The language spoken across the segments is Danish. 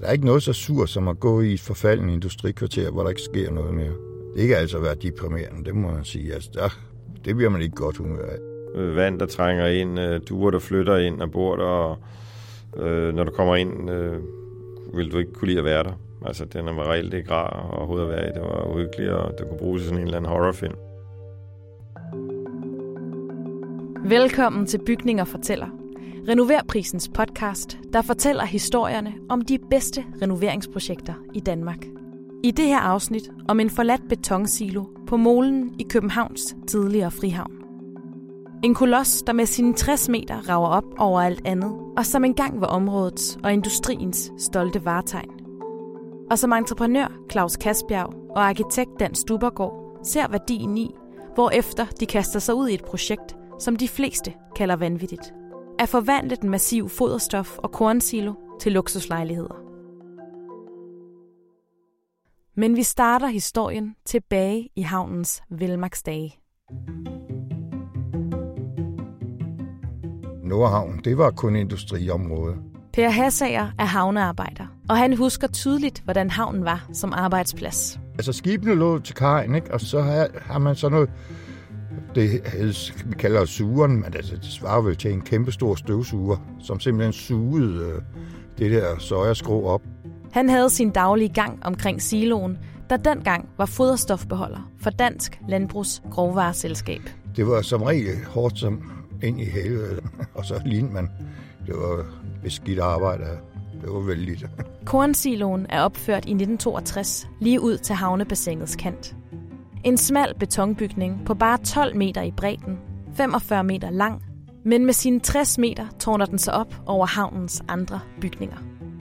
Der er ikke noget så sur som at gå i et forfaldende industrikvarter, hvor der ikke sker noget mere. Det kan altså være deprimerende, det må man sige. Altså, der, det bliver man ikke godt humør af. Øh, vand, der trænger ind, øh, duer, der flytter ind og bor der, og øh, når du kommer ind, øh, vil du ikke kunne lide at være der. Altså, den var reelt ikke rar overhovedet at være i. Det var uhyggeligt, og det kunne bruges i sådan en eller anden horrorfilm. Velkommen til Bygninger fortæller. Renoverprisens podcast, der fortæller historierne om de bedste renoveringsprojekter i Danmark. I det her afsnit om en forladt betonsilo på Molen i Københavns tidligere frihavn. En koloss, der med sine 60 meter rager op over alt andet, og som engang var områdets og industriens stolte varetegn. Og som entreprenør Claus Kasbjerg og arkitekt Dan Stubergaard ser værdien i, hvorefter de kaster sig ud i et projekt, som de fleste kalder vanvittigt. At forvandle den massive foderstof og kornsilo til luksuslejligheder. Men vi starter historien tilbage i havnens velmagsdage. Nordhavn, det var kun industriområde. Per Hassager er havnearbejder, og han husker tydeligt, hvordan havnen var som arbejdsplads. Altså skibene lå til kajen, ikke? og så har, man sådan noget, det vi kalder sugen, men altså, det svarer vel til en kæmpe stor støvsuger, som simpelthen sugede øh, det der sojaskro op. Han havde sin daglige gang omkring siloen, der dengang var foderstofbeholder for Dansk Landbrugs Grovvareselskab. Det var som regel hårdt som ind i helvede, og så lignede man. Det var beskidt arbejde. Det var vældigt. Kornsiloen er opført i 1962, lige ud til havnebassengets kant. En smal betonbygning på bare 12 meter i bredden, 45 meter lang, men med sine 60 meter tårner den sig op over havnens andre bygninger.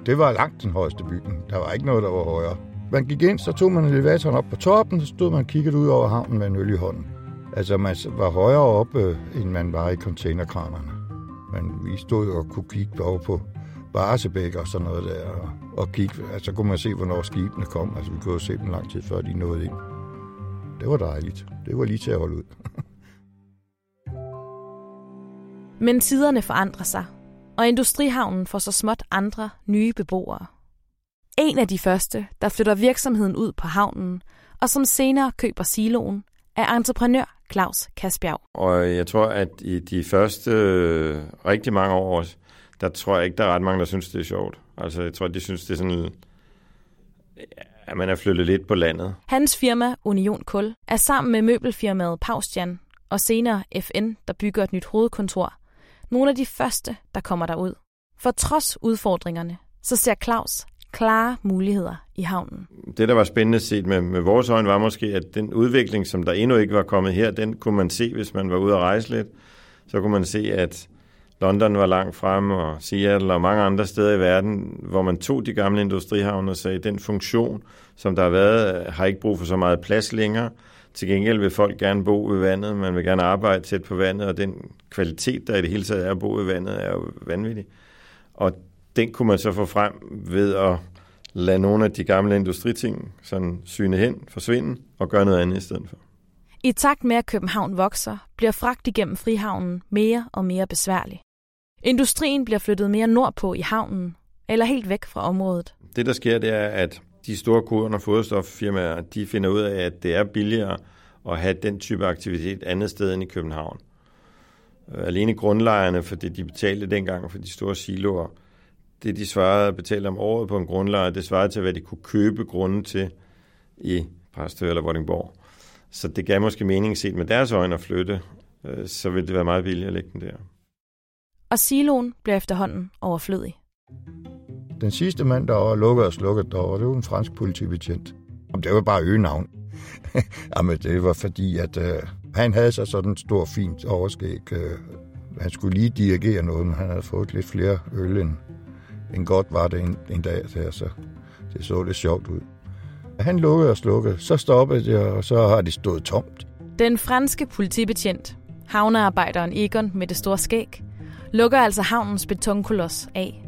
Det var langt den højeste bygning. Der var ikke noget, der var højere. Man gik ind, så tog man elevatoren op på toppen, så stod man og kiggede ud over havnen med en øl i hånden. Altså, man var højere oppe, øh, end man var i containerkranerne. Men vi stod og kunne kigge over på Barsebæk og sådan noget der, og, og kigge, altså kunne man se, hvornår skibene kom. Altså, vi kunne jo se dem lang tid før de nåede ind. Det var dejligt. Det var lige til at holde ud. Men tiderne forandrer sig, og industrihavnen får så småt andre nye beboere. En af de første, der flytter virksomheden ud på havnen, og som senere køber siloen, er entreprenør Claus Kasbjerg. Og jeg tror, at i de første øh, rigtig mange år, der tror jeg ikke, der er ret mange, der synes, det er sjovt. Altså, jeg tror, de synes, det er sådan, at man er flyttet lidt på landet. Hans firma Union Kul er sammen med møbelfirmaet Paustian og senere FN, der bygger et nyt hovedkontor, nogle af de første, der kommer derud. For trods udfordringerne, så ser Claus klare muligheder i havnen. Det, der var spændende set med, med vores øjne, var måske, at den udvikling, som der endnu ikke var kommet her, den kunne man se, hvis man var ude at rejse lidt. Så kunne man se, at London var langt frem, og Seattle og mange andre steder i verden, hvor man tog de gamle industrihavne og sagde, den funktion, som der har været, har ikke brug for så meget plads længere. Til gengæld vil folk gerne bo ved vandet, man vil gerne arbejde tæt på vandet, og den kvalitet, der i det hele taget er at bo ved vandet, er jo vanvittig. Og den kunne man så få frem ved at lade nogle af de gamle industriting sådan syne hen, forsvinde og gøre noget andet i stedet for. I takt med, at København vokser, bliver fragt igennem frihavnen mere og mere besværlig. Industrien bliver flyttet mere nordpå i havnen, eller helt væk fra området. Det, der sker, det er, at de store korn- og foderstoffirmaer, de finder ud af, at det er billigere at have den type aktivitet andet sted end i København. Alene grundlejerne, fordi de betalte dengang for de store siloer, det de svarede at betale om året på en grundlejer, det svarede til, hvad de kunne købe grunden til i Præstø eller Vordingborg. Så det gav måske mening set med deres øjne at flytte, øh, så ville det være meget billigt at lægge den der. Og siloen bliver efterhånden overflødig. Den sidste mand, der var lukket og slukket derovre, det var en fransk politibetjent. Om det var bare øgenavn. Jamen, det var fordi, at øh, han havde så sådan en stor, fint overskæg. Øh, han skulle lige dirigere noget, men han havde fået lidt flere øl, end, end godt var det en, en dag der, så det så lidt sjovt ud. Han lukkede og slukkede, så stoppede det, og så har de stået tomt. Den franske politibetjent, havnearbejderen Egon med det store skæg, lukker altså havnens betonkoloss af.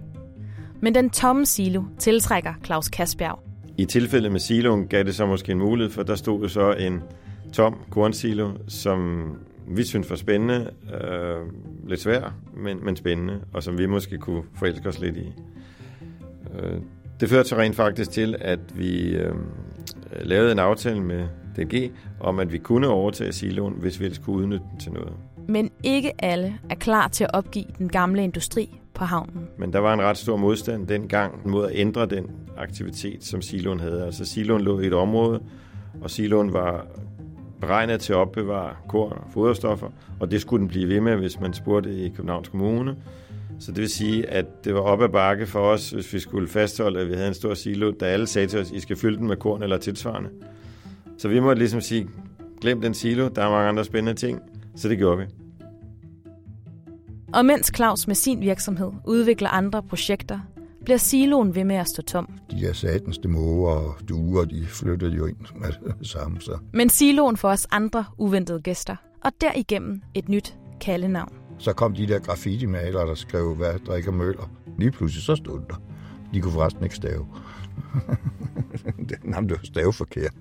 Men den tomme silo tiltrækker Claus Kasbjerg. I tilfældet med siloen gav det så måske en mulighed, for der stod jo så en tom kornsilo, som vi synes var spændende, øh, lidt svær, men, men spændende, og som vi måske kunne forelske os lidt i. Øh, Det førte så rent faktisk til, at vi øh, lavede en aftale med DG om, at vi kunne overtage siloen, hvis vi ellers kunne udnytte den til noget. Men ikke alle er klar til at opgive den gamle industri på havnen. Men der var en ret stor modstand dengang mod at ændre den aktivitet, som siloen havde. Altså siloen lå i et område, og siloen var beregnet til at opbevare korn og foderstoffer, og det skulle den blive ved med, hvis man spurgte i Københavns Kommune. Så det vil sige, at det var op ad bakke for os, hvis vi skulle fastholde, at vi havde en stor silo, da alle sagde til os, I skal fylde den med korn eller tilsvarende. Så vi måtte ligesom sige, glem den silo, der er mange andre spændende ting, så det gjorde vi. Og mens Claus med sin virksomhed udvikler andre projekter, bliver siloen ved med at stå tom. De her satens måger og duer, de flyttede jo ind med det samme. Så. Men siloen får os andre uventede gæster, og derigennem et nyt kaldenavn. Så kom de der graffiti-malere, der skrev, hvad drikker møller. Lige pludselig så stod der. De kunne forresten ikke stave. Jamen, det var stave forkert.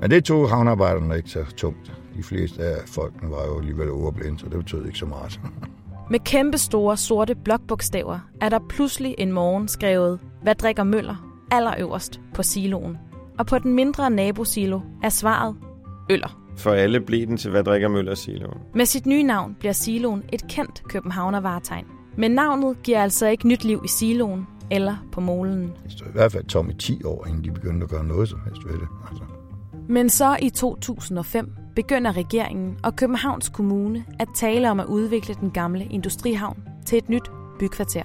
Men det tog havnearbejderne ikke så tungt. De fleste af folkene var jo alligevel overblinde, så det betød ikke så meget. Med kæmpe store sorte blokbogstaver er der pludselig en morgen skrevet, hvad drikker Møller allerøverst på siloen. Og på den mindre nabosilo er svaret øller. For alle blev den til, hvad drikker Møller siloen. Med sit nye navn bliver siloen et kendt københavnervaretegn. Men navnet giver altså ikke nyt liv i siloen eller på molen. Det stod i hvert fald tom i 10 år, inden de begyndte at gøre noget som helst ved det. Altså. Men så i 2005 begynder regeringen og Københavns Kommune at tale om at udvikle den gamle industrihavn til et nyt bykvarter.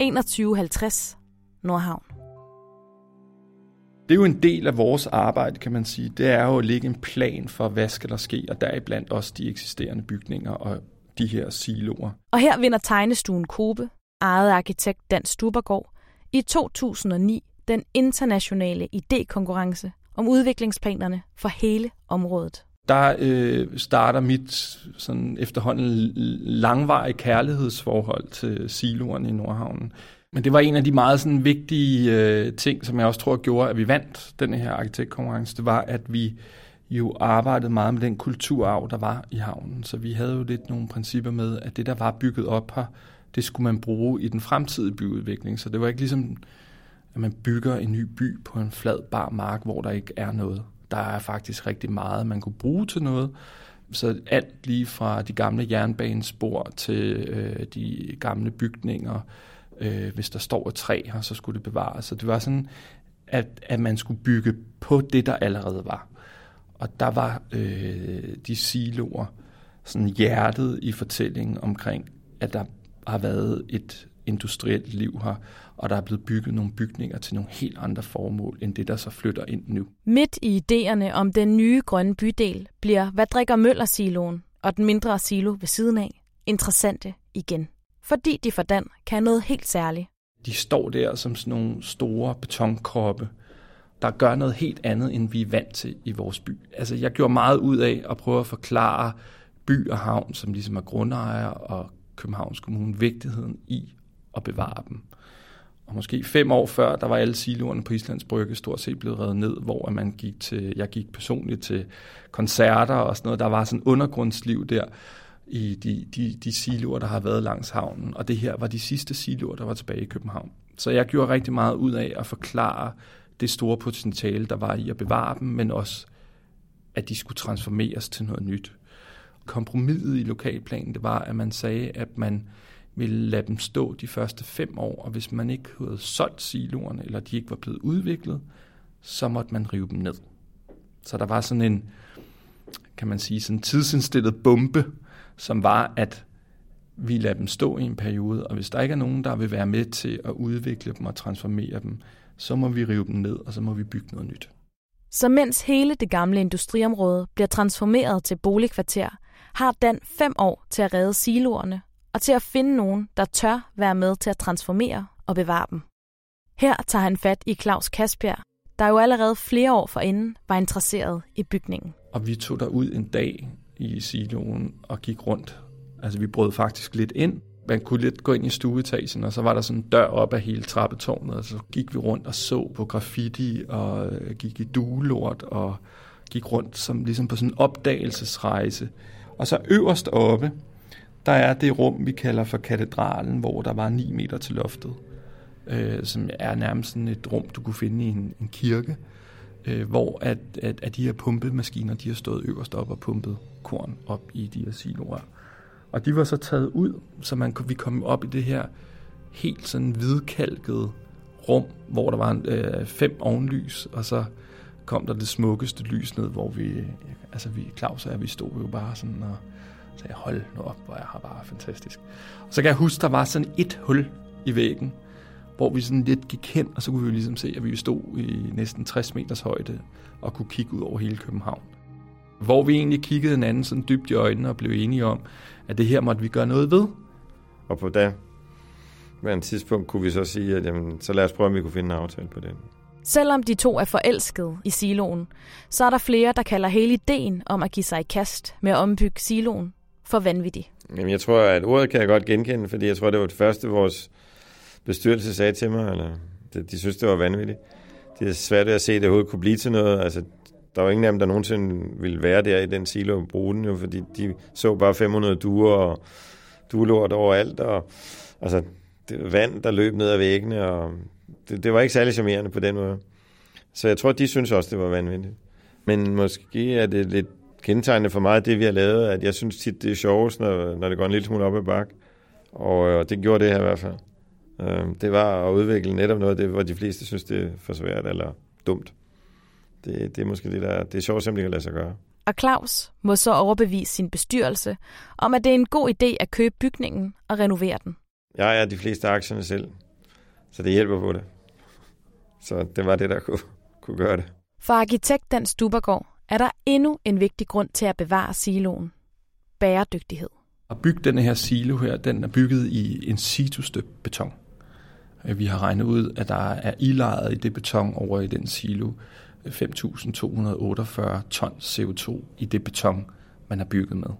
2150 Nordhavn. Det er jo en del af vores arbejde, kan man sige. Det er jo at lægge en plan for, hvad skal der ske, og deriblandt også de eksisterende bygninger og de her siloer. Og her vinder tegnestuen Kobe, ejet arkitekt Dan Stubergaard, i 2009 den internationale idékonkurrence om udviklingsplanerne for hele området. Der øh, starter mit sådan efterhånden langvarige kærlighedsforhold til siloerne i Nordhavnen. Men det var en af de meget sådan vigtige øh, ting, som jeg også tror gjorde, at vi vandt den her arkitektkonkurrence. Det var, at vi jo arbejdede meget med den kulturarv, der var i havnen. Så vi havde jo lidt nogle principper med, at det, der var bygget op her, det skulle man bruge i den fremtidige byudvikling. Så det var ikke ligesom, at man bygger en ny by på en flad bar mark, hvor der ikke er noget. Der er faktisk rigtig meget, man kunne bruge til noget. Så alt lige fra de gamle jernbanespor til øh, de gamle bygninger. Øh, hvis der står et træ her, så skulle det bevares. Så det var sådan, at, at man skulle bygge på det, der allerede var. Og der var øh, de siloer sådan hjertet i fortællingen omkring, at der har været et industrielt liv her, og der er blevet bygget nogle bygninger til nogle helt andre formål, end det, der så flytter ind nu. Midt i idéerne om den nye grønne bydel bliver Hvad drikker Møller-siloen og den mindre silo ved siden af interessante igen. Fordi de for Dan kan noget helt særligt. De står der som sådan nogle store betonkroppe, der gør noget helt andet, end vi er vant til i vores by. Altså, jeg gjorde meget ud af at prøve at forklare by og havn, som ligesom er grundejer og Københavns Kommune, vigtigheden i at bevare dem. Og måske fem år før, der var alle siloerne på Islands Brygge stort set blevet revet ned, hvor man gik til, jeg gik personligt til koncerter og sådan noget. Der var sådan undergrundsliv der i de, de, de siloer, der har været langs havnen. Og det her var de sidste siloer, der var tilbage i København. Så jeg gjorde rigtig meget ud af at forklare det store potentiale, der var i at bevare dem, men også, at de skulle transformeres til noget nyt. Kompromiset i lokalplanen, det var, at man sagde, at man ville lade dem stå de første fem år, og hvis man ikke havde solgt siloerne, eller de ikke var blevet udviklet, så måtte man rive dem ned. Så der var sådan en, kan man sige, sådan tidsindstillet bombe, som var, at vi lader dem stå i en periode, og hvis der ikke er nogen, der vil være med til at udvikle dem og transformere dem, så må vi rive dem ned, og så må vi bygge noget nyt. Så mens hele det gamle industriområde bliver transformeret til boligkvarter, har Dan fem år til at redde siloerne og til at finde nogen, der tør være med til at transformere og bevare dem. Her tager han fat i Claus Kasbjerg, der jo allerede flere år forinden var interesseret i bygningen. Og vi tog der ud en dag i siloen og gik rundt. Altså vi brød faktisk lidt ind. Man kunne lidt gå ind i stueetagen, og så var der sådan en dør op af hele trappetårnet, og så gik vi rundt og så på graffiti, og øh, gik i duelort, og gik rundt som ligesom på sådan en opdagelsesrejse. Og så øverst oppe, der er det rum, vi kalder for katedralen, hvor der var 9 meter til loftet. øh, som er nærmest sådan et rum, du kunne finde i en, en kirke, øh, hvor at, at, at de her pumpemaskiner, de har stået øverst op og pumpet korn op i de her siloer. Og de var så taget ud, så man kunne, vi kom op i det her helt sådan hvidkalkede rum, hvor der var en, øh, fem ovenlys, og så kom der det smukkeste lys ned, hvor vi, altså vi, Claus og jeg, vi stod jo bare sådan og sagde, hold nu op, hvor er her bare fantastisk. Og så kan jeg huske, der var sådan et hul i væggen, hvor vi sådan lidt gik hen, og så kunne vi ligesom se, at vi stod i næsten 60 meters højde og kunne kigge ud over hele København. Hvor vi egentlig kiggede hinanden sådan dybt i øjnene og blev enige om, at det her måtte vi gøre noget ved. Og på det med en tidspunkt kunne vi så sige, at jamen, så lad os prøve, om vi kunne finde en aftale på den. Selvom de to er forelskede i siloen, så er der flere, der kalder hele ideen om at give sig i kast med at ombygge siloen for vanvittig. Jamen, jeg tror, at ordet kan jeg godt genkende, fordi jeg tror, det var det første, vores bestyrelse sagde til mig, eller de, de synes, det var vanvittigt. Det er svært at se, at det overhovedet kunne blive til noget. Altså, der var ingen af dem, der nogensinde ville være der i den silo og bruge den, jo, fordi de så bare 500 duer og duelort overalt, og altså, det vand, der løb ned ad væggene, og det, det var ikke særlig charmerende på den måde. Så jeg tror, de synes også, det var vanvittigt. Men måske er det lidt kendetegnende for mig, det vi har lavet, at jeg synes tit, det er sjovest, når, når det går en lille smule op ad bak. Og, og det gjorde det her i hvert fald. Øh, det var at udvikle netop noget af det, hvor de fleste synes, det er for svært eller dumt. Det, det er måske det, der det er sjovt simpelthen at lade sig gøre. Og Claus må så overbevise sin bestyrelse om, at det er en god idé at købe bygningen og renovere den. Jeg er de fleste aktierne selv, så det hjælper på det. Så det var det, der kunne, kunne gøre det. For arkitekt Dan Stubergaard er der endnu en vigtig grund til at bevare siloen. Bæredygtighed. At bygge den her silo her, den er bygget i en situ beton. Øh, vi har regnet ud, at der er ilejret i det beton over i den silo øh, 5.248 ton CO2 i det beton, man har bygget med.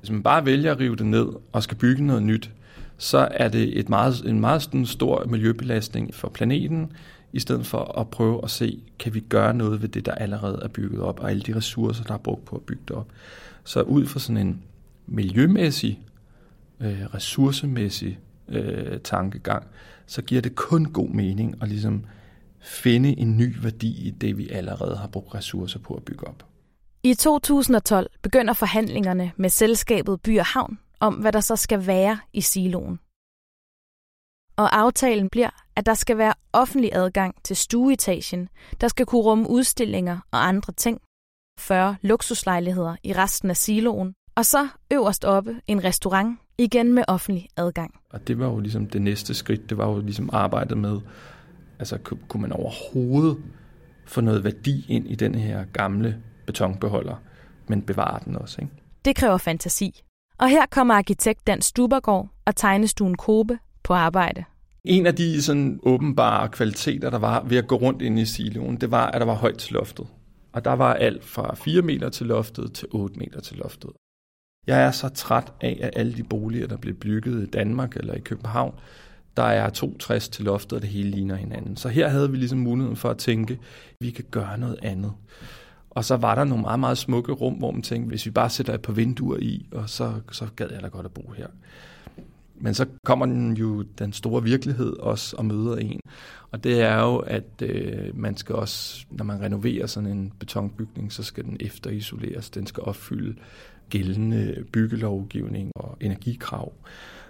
Hvis man bare vælger at rive det ned og skal bygge noget nyt, så er det et meget, en meget stor miljøbelastning for planeten, i stedet for at prøve at se, kan vi gøre noget ved det, der allerede er bygget op, og alle de ressourcer, der er brugt på at bygge det op. Så ud fra sådan en miljømæssig, øh, ressourcemæssig øh, tankegang, så giver det kun god mening at ligesom finde en ny værdi i det, vi allerede har brugt ressourcer på at bygge op. I 2012 begynder forhandlingerne med selskabet By og Havn om, hvad der så skal være i siloen. Og aftalen bliver, at der skal være offentlig adgang til stueetagen, der skal kunne rumme udstillinger og andre ting, 40 luksuslejligheder i resten af siloen, og så øverst oppe en restaurant, igen med offentlig adgang. Og det var jo ligesom det næste skridt, det var jo ligesom arbejdet med, altså kunne man overhovedet få noget værdi ind i den her gamle betonbeholder, men bevare den også. Ikke? Det kræver fantasi. Og her kommer arkitekt Dan Stubergaard og tegnestuen Kobe på arbejde. En af de sådan åbenbare kvaliteter, der var ved at gå rundt ind i siloen, det var, at der var højt til loftet. Og der var alt fra 4 meter til loftet til 8 meter til loftet. Jeg er så træt af, at alle de boliger, der bliver bygget i Danmark eller i København, der er 62 til loftet, og det hele ligner hinanden. Så her havde vi ligesom muligheden for at tænke, at vi kan gøre noget andet. Og så var der nogle meget, meget smukke rum, hvor man tænkte, hvis vi bare sætter et par vinduer i, og så, så gad jeg da godt at bo her. Men så kommer den jo den store virkelighed også og møder en. Og det er jo, at øh, man skal også, når man renoverer sådan en betonbygning, så skal den efterisoleres. Den skal opfylde gældende byggelovgivning og energikrav.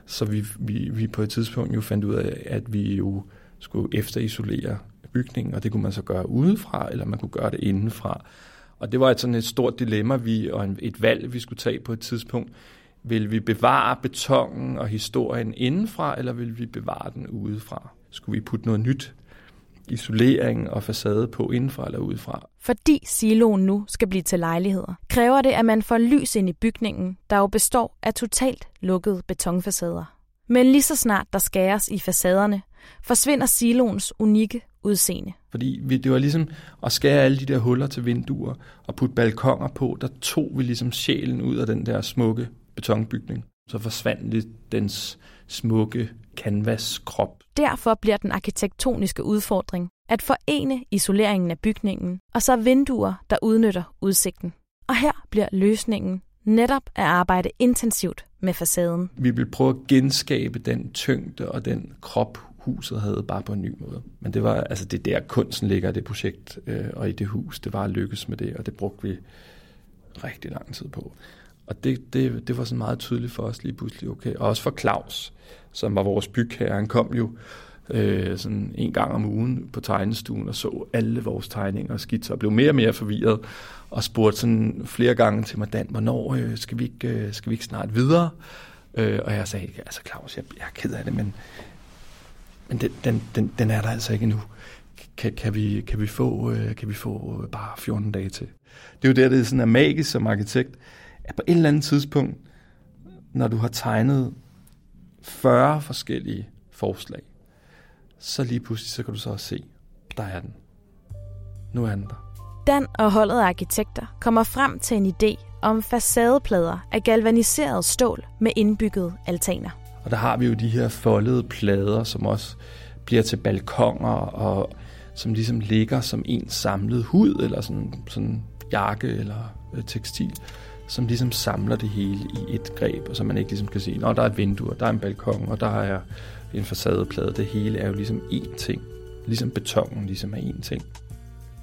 Så vi, vi, vi på et tidspunkt jo fandt ud af, at vi jo skulle efterisolere bygningen, og det kunne man så gøre udefra, eller man kunne gøre det indenfra. Og det var et sådan et stort dilemma, vi, og et valg, vi skulle tage på et tidspunkt. Vil vi bevare betongen og historien indenfra, eller vil vi bevare den udefra? Skulle vi putte noget nyt isolering og facade på indenfra eller udefra? Fordi siloen nu skal blive til lejligheder, kræver det, at man får lys ind i bygningen, der jo består af totalt lukkede betonfacader. Men lige så snart der skæres i facaderne, forsvinder siloens unikke udseende. Fordi vi, det var ligesom at skære alle de der huller til vinduer og putte balkonger på, der tog vi ligesom sjælen ud af den der smukke betonbygning. Så forsvandt lidt dens smukke canvas-krop. Derfor bliver den arkitektoniske udfordring at forene isoleringen af bygningen og så vinduer, der udnytter udsigten. Og her bliver løsningen netop at arbejde intensivt med facaden. Vi vil prøve at genskabe den tyngde og den krop, huset havde, bare på en ny måde. Men det var altså det der kunsten ligger i det projekt, øh, og i det hus, det var at lykkes med det, og det brugte vi rigtig lang tid på. Og det, det, det var sådan meget tydeligt for os lige pludselig, okay. Og også for Claus, som var vores bygherre, han kom jo øh, sådan en gang om ugen på tegnestuen og så alle vores tegninger og skitser og blev mere og mere forvirret og spurgte sådan flere gange til mig, Dan, hvornår øh, skal, vi ikke, øh, skal vi ikke snart videre? Øh, og jeg sagde, altså Claus, jeg, jeg er ked af det, men, men den, den, den, den er der altså ikke endnu. Kan, kan, vi, kan, vi få, øh, kan vi få øh, bare 14 dage til? Det er jo der, det er sådan er magisk som arkitekt, at på et eller andet tidspunkt, når du har tegnet 40 forskellige forslag, så lige pludselig, så kan du så også se, der er den. Nu er den der. Dan og holdet af arkitekter kommer frem til en idé om facadeplader af galvaniseret stål med indbygget altaner. Og der har vi jo de her foldede plader, som også bliver til balkonger, og som ligesom ligger som en samlet hud, eller sådan, sådan jakke eller øh, tekstil, som ligesom samler det hele i et greb, og så man ikke ligesom kan sige, at der er et vindue, og der er en balkon, og der er en facadeplade. Det hele er jo ligesom én ting. Ligesom betongen ligesom er én ting.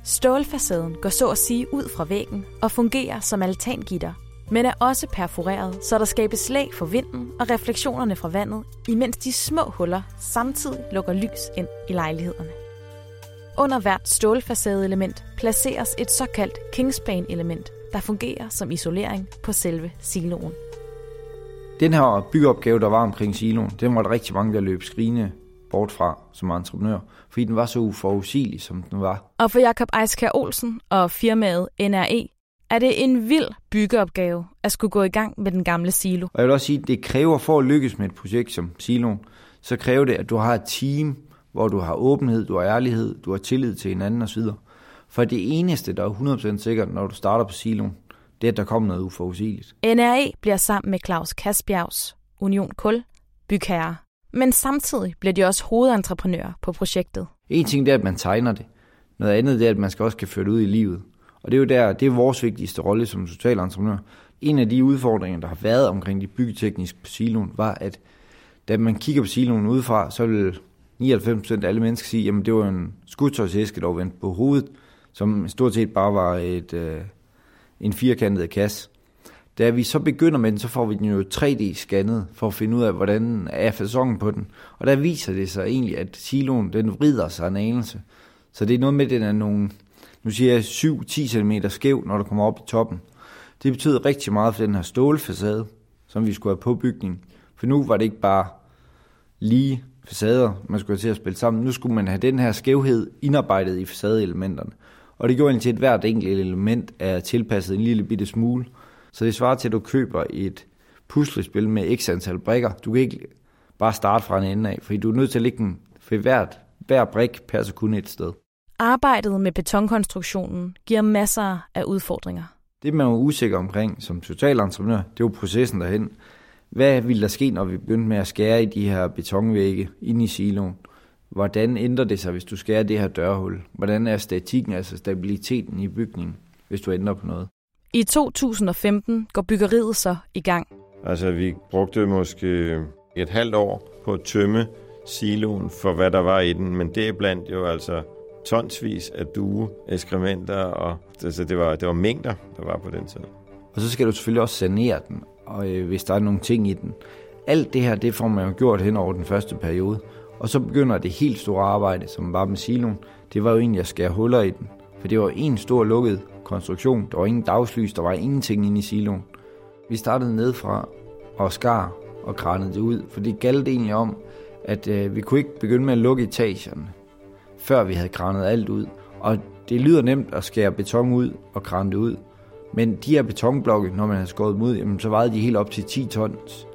Stålfacaden går så at sige ud fra væggen og fungerer som altangitter, men er også perforeret, så der skabes slag for vinden og refleksionerne fra vandet, imens de små huller samtidig lukker lys ind i lejlighederne. Under hvert stålfacadeelement placeres et såkaldt Kingspan-element, der fungerer som isolering på selve siloen. Den her byggeopgave, der var omkring siloen, den var der rigtig mange, der løb skrigende bort fra som entreprenør, fordi den var så uforudsigelig, som den var. Og for Jakob Eiskær Olsen og firmaet NRE er det en vild byggeopgave at skulle gå i gang med den gamle silo. Og jeg vil også sige, at det kræver for at lykkes med et projekt som siloen, så kræver det, at du har et team, hvor du har åbenhed, du har ærlighed, du har tillid til hinanden osv. For det eneste, der er 100% sikkert, når du starter på siloen, det er, at der kommer noget uforudsigeligt. NRE bliver sammen med Claus Kasbjergs Union Kul bygherre. Men samtidig bliver de også hovedentreprenører på projektet. En ting det er, at man tegner det. Noget andet det er, at man skal også kan føre det ud i livet. Og det er jo der, det er vores vigtigste rolle som totalentreprenør. En af de udfordringer, der har været omkring de byggetekniske på siloen, var, at da man kigger på siloen udefra, så vil 99% af alle mennesker sige, at det var en skudtøjsæske, der var vendt på hovedet, som stort set bare var et, øh, en firkantet kasse. Da vi så begynder med den, så får vi den jo 3D-scannet for at finde ud af, hvordan er fasongen på den. Og der viser det sig egentlig, at siloen den vrider sig en anelse. Så det er noget med, at den er nogle, nu siger jeg 7-10 cm skæv, når du kommer op i toppen. Det betyder rigtig meget for den her stålfacade, som vi skulle have på bygningen. For nu var det ikke bare lige facader, man skulle have til at spille sammen. Nu skulle man have den her skævhed indarbejdet i facadeelementerne. Og det gjorde egentlig til, at hvert enkelt element er tilpasset en lille bitte smule. Så det svarer til, at du køber et puslespil med x antal brikker. Du kan ikke bare starte fra en ende af, fordi du er nødt til at lægge den, for hvert, hver brik passer kun et sted. Arbejdet med betonkonstruktionen giver masser af udfordringer. Det, man er usikker omkring som totalentreprenør, det er jo processen derhen. Hvad ville der ske, når vi begyndte med at skære i de her betonvægge ind i siloen? Hvordan ændrer det sig, hvis du skærer det her dørhul? Hvordan er statikken, altså stabiliteten i bygningen, hvis du ændrer på noget? I 2015 går byggeriet så i gang. Altså, vi brugte måske et halvt år på at tømme siloen for, hvad der var i den, men det er blandt jo altså tonsvis af due, eskrementer, og altså, det, var, det var mængder, der var på den tid. Og så skal du selvfølgelig også sanere den, og øh, hvis der er nogle ting i den. Alt det her, det får man jo gjort hen over den første periode. Og så begynder det helt store arbejde, som var med siloen. Det var jo egentlig at skære huller i den. For det var en stor lukket konstruktion. Der var ingen dagslys, der var ingenting inde i siloen. Vi startede nedfra og skar og kranede det ud, for det galt egentlig om, at øh, vi kunne ikke begynde med at lukke etagerne, før vi havde kranet alt ud. Og det lyder nemt at skære beton ud og krane det ud. Men de her betonblokke, når man havde skåret dem ud, jamen, så vejede de helt op til 10 tons.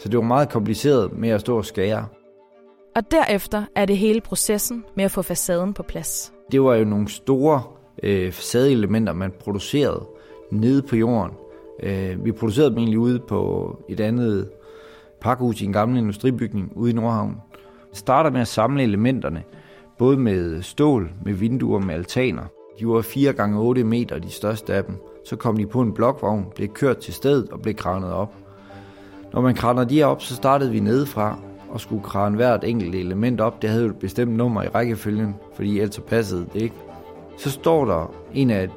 Så det var meget kompliceret med at stå og skære. Og derefter er det hele processen med at få facaden på plads. Det var jo nogle store øh, facadeelementer, man producerede nede på jorden. Øh, vi producerede dem egentlig ude på et andet pakhus i en gammel industribygning ude i Nordhavn. Vi starter med at samle elementerne, både med stål, med vinduer, med altaner. De var 4 gange 8 meter, de største af dem. Så kom de på en blokvogn, blev kørt til stedet og blev kranet op. Når man kraner de op, så startede vi nedefra og skulle krane hvert enkelt element op. Det havde jo et bestemt nummer i rækkefølgen, fordi ellers passede det ikke. Så står der en af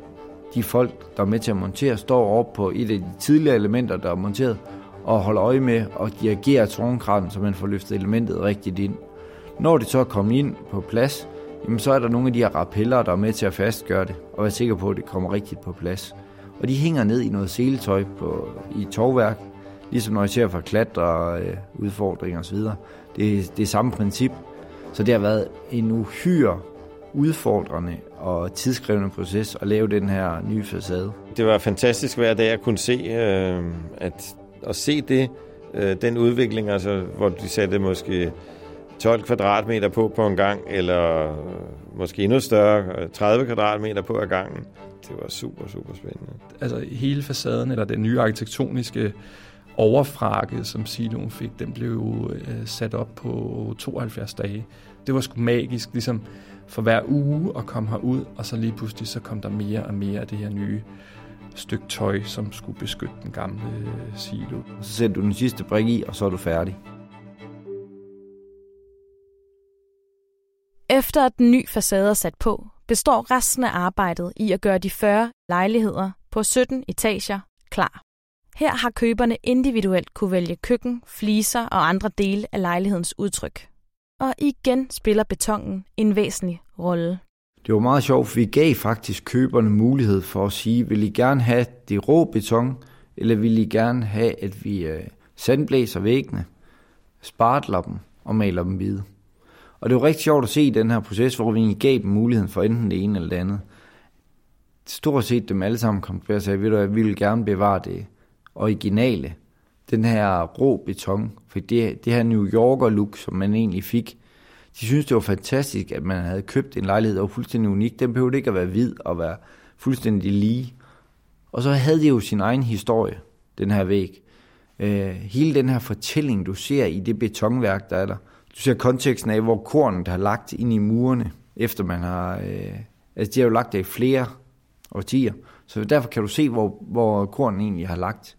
de folk, der er med til at montere, står op på et af de tidligere elementer, der er monteret, og holder øje med og dirigerer tårnkranen, så man får løftet elementet rigtigt ind. Når det så er kommet ind på plads, jamen så er der nogle af de her rappeller, der er med til at fastgøre det, og være sikker på, at det kommer rigtigt på plads. Og de hænger ned i noget seletøj på, i tovværk, ligesom når jeg ser for klatre, øh, udfordringer osv. Det, det er samme princip. Så det har været en uhyre udfordrende og tidskrævende proces at lave den her nye facade. Det var fantastisk hver dag at kunne se, øh, at, at se det, øh, den udvikling, altså, hvor de satte måske 12 kvadratmeter på på en gang, eller måske endnu større, 30 kvadratmeter på ad gangen. Det var super, super spændende. Altså hele facaden, eller den nye arkitektoniske overfrakke, som siloen fik, den blev øh, sat op på 72 dage. Det var sgu magisk, ligesom for hver uge at komme herud, og så lige pludselig så kom der mere og mere af det her nye stykke tøj, som skulle beskytte den gamle øh, silo. Så sætter du den sidste brik i, og så er du færdig. Efter at den ny facade er sat på, består resten af arbejdet i at gøre de 40 lejligheder på 17 etager klar. Her har køberne individuelt kunne vælge køkken, fliser og andre dele af lejlighedens udtryk. Og igen spiller betongen en væsentlig rolle. Det var meget sjovt, for vi gav faktisk køberne mulighed for at sige, vil I gerne have det rå beton, eller vil I gerne have, at vi øh, sandblæser væggene, spartler dem og maler dem hvide. Og det var rigtig sjovt at se i den her proces, hvor vi gav dem muligheden for enten det ene eller det andet. Stort set dem alle sammen kom til at sige, at vi vil gerne bevare det originale, den her rå beton, for det, det her New Yorker look, som man egentlig fik, de synes det var fantastisk, at man havde købt en lejlighed, der var fuldstændig unik. Den behøvede ikke at være hvid og være fuldstændig lige. Og så havde det jo sin egen historie, den her væg. Øh, hele den her fortælling, du ser i det betonværk, der er der. Du ser konteksten af, hvor kornet har lagt ind i murene, efter man har... Øh, altså, de har jo lagt det i flere årtier. Så derfor kan du se, hvor, hvor kornen egentlig har lagt.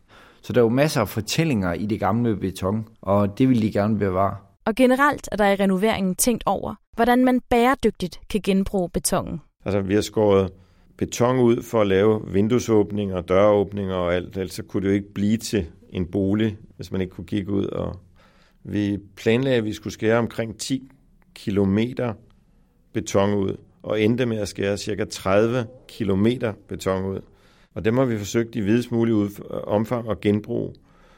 Så der er jo masser af fortællinger i det gamle beton, og det vil de gerne bevare. Og generelt er der i renoveringen tænkt over, hvordan man bæredygtigt kan genbruge betongen. Altså, vi har skåret beton ud for at lave vinduesåbninger, døråbninger og alt. Ellers så kunne det jo ikke blive til en bolig, hvis man ikke kunne kigge ud. Og vi planlagde, at vi skulle skære omkring 10 kilometer beton ud, og endte med at skære cirka 30 kilometer beton ud. Og dem har vi forsøgt i videst mulig omfang at genbruge.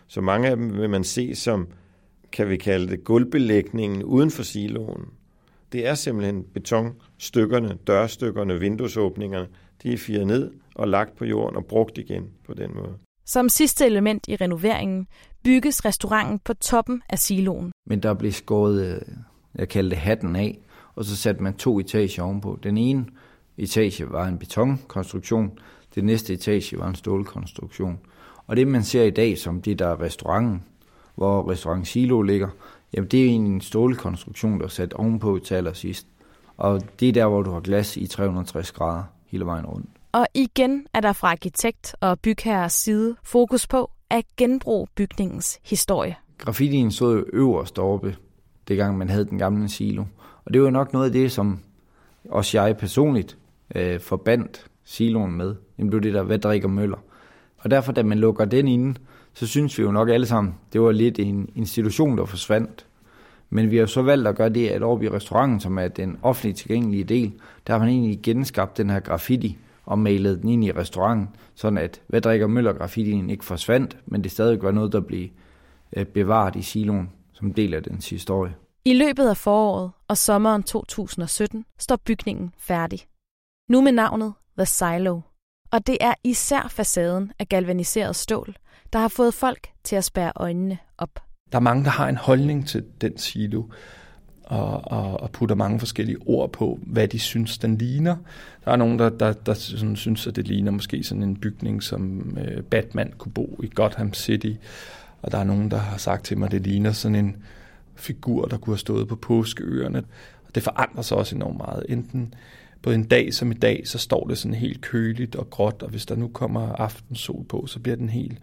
Så mange af dem vil man se som, kan vi kalde det, gulvbelægningen uden for siloen. Det er simpelthen betonstykkerne, dørstykkerne, vinduesåbningerne, de er firet ned og lagt på jorden og brugt igen på den måde. Som sidste element i renoveringen bygges restauranten på toppen af siloen. Men der blev skåret, øh, jeg kalder det hatten af, og så satte man to etager ovenpå. Den ene etage var en betonkonstruktion, det næste etage var en stålkonstruktion. Og det, man ser i dag som det, der er restauranten, hvor restaurant Silo ligger, jamen det er en stålkonstruktion, der er sat ovenpå til allersidst. Og det er der, hvor du har glas i 360 grader hele vejen rundt. Og igen er der fra arkitekt og bygherres side fokus på at genbruge bygningens historie. Graffitien stod øverst oppe, det gang man havde den gamle silo. Og det var nok noget af det, som også jeg personligt øh, forbandt siloen med. Det blev det der, hvad drikker Møller? Og derfor, da man lukker den inde, så synes vi jo nok alle sammen, det var lidt en institution, der forsvandt. Men vi har så valgt at gøre det, at oppe i restauranten, som er den offentligt tilgængelige del, der har man egentlig genskabt den her graffiti og malet den ind i restauranten, sådan at hvad drikker Møller graffitien ikke forsvandt, men det stadig var noget, der blev øh, bevaret i siloen som del af dens historie. I løbet af foråret og sommeren 2017 står bygningen færdig. Nu med navnet The Silo. Og det er især facaden af galvaniseret stål, der har fået folk til at spære øjnene op. Der er mange, der har en holdning til den silo, og, og, og putter mange forskellige ord på, hvad de synes, den ligner. Der er nogen, der, der, der sådan, synes, at det ligner måske sådan en bygning, som øh, Batman kunne bo i Gotham City. Og der er nogen, der har sagt til mig, at det ligner sådan en figur, der kunne have stået på påskeøerne. Og det forandrer sig også enormt meget. Enten på en dag som i dag, så står det sådan helt køligt og gråt, og hvis der nu kommer aftensol på, så bliver den helt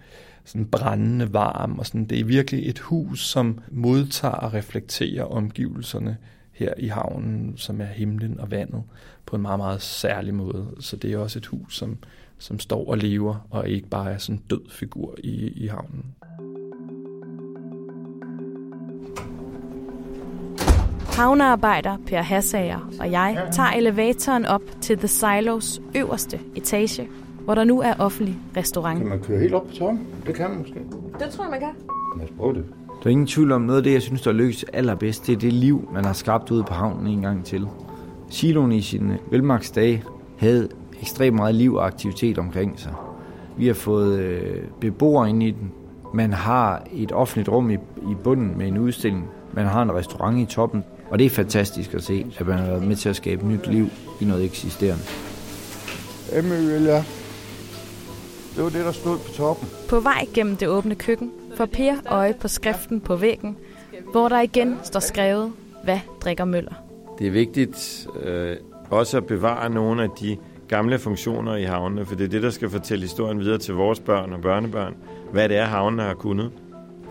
sådan brændende varm, og sådan, det er virkelig et hus, som modtager og reflekterer omgivelserne her i havnen, som er himlen og vandet, på en meget, meget særlig måde. Så det er også et hus, som, som står og lever, og ikke bare er sådan en død figur i, i havnen. Havnearbejder Per Hassager og jeg tager elevatoren op til The Silos øverste etage, hvor der nu er offentlig restaurant. Kan man køre helt op på toppen? Det kan man måske. Det tror jeg, man kan. Lad os prøve det. Der er ingen tvivl om noget af det, jeg synes, der lykkes allerbedst. Det er det liv, man har skabt ude på havnen en gang til. Siloen i sine velmagtsdage havde ekstremt meget liv og aktivitet omkring sig. Vi har fået øh, beboere ind i den. Man har et offentligt rum i, i bunden med en udstilling. Man har en restaurant i toppen. Og det er fantastisk at se, at man har været med til at skabe nyt liv i noget eksisterende. MØL, ja. Det var det, der stod på toppen. På vej gennem det åbne køkken får Per øje på skriften på væggen, hvor der igen står skrevet, hvad drikker Møller. Det er vigtigt øh, også at bevare nogle af de gamle funktioner i havnene, for det er det, der skal fortælle historien videre til vores børn og børnebørn, hvad det er, havnene har kunnet.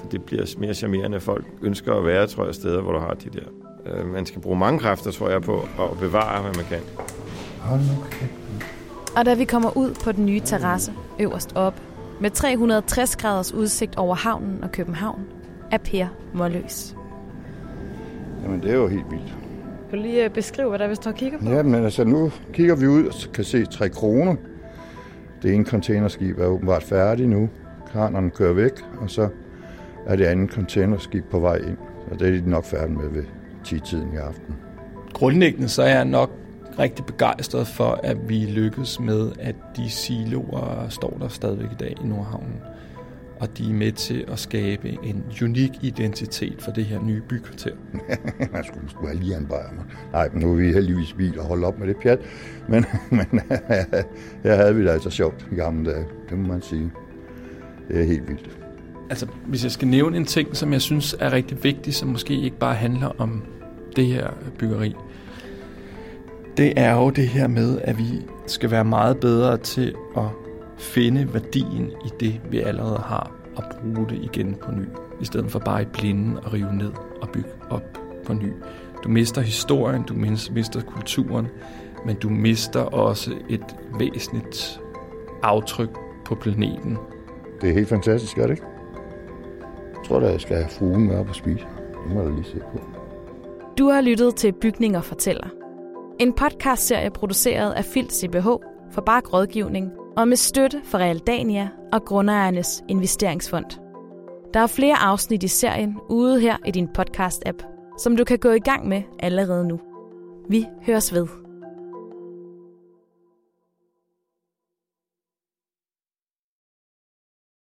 For det bliver mere charmerende, at folk ønsker at være, tror jeg, steder, hvor du har de der. Øh, man skal bruge mange kræfter, tror jeg, på at bevare, hvad man kan. Hold nu kæft. Og da vi kommer ud på den nye terrasse øverst op, med 360 graders udsigt over havnen og København, er Per målløs. Jamen, det er jo helt vildt. Kan du lige øh, beskrive, hvad der er, vi står og kigger på? Ja, men altså nu kigger vi ud og kan se tre kroner. Det ene containerskib er åbenbart færdigt nu. Kranerne kører væk, og så er det andet containerskib på vej ind. Og det er de nok færdige med ved 10-tiden i aften. Grundlæggende så er jeg nok rigtig begejstret for, at vi lykkedes med, at de siloer står der stadigvæk i dag i Nordhavnen. Og de er med til at skabe en unik identitet for det her nye bykvarter. Man skulle, skulle have lige en bajer. Nej, men nu er vi heldigvis bil og holde op med det pjat. Men, men her havde vi det altså sjovt i gamle dage. Det må man sige. Det er helt vildt. Altså, hvis jeg skal nævne en ting, som jeg synes er rigtig vigtig, som måske ikke bare handler om det her byggeri, det er jo det her med, at vi skal være meget bedre til at finde værdien i det, vi allerede har, og bruge det igen på ny, i stedet for bare i blinde og rive ned og bygge op på ny. Du mister historien, du mis- mister kulturen, men du mister også et væsentligt aftryk på planeten, Det er helt fantastisk, er det ikke? Jeg tror da, jeg skal have fruen med op og spise. Det må jeg da lige se på. Du har lyttet til Bygninger fortæller. En podcastserie produceret af Filt CBH for Bark Rådgivning og med støtte fra Realdania og Grundejernes Investeringsfond. Der er flere afsnit i serien ude her i din podcast-app, som du kan gå i gang med allerede nu. Vi høres ved.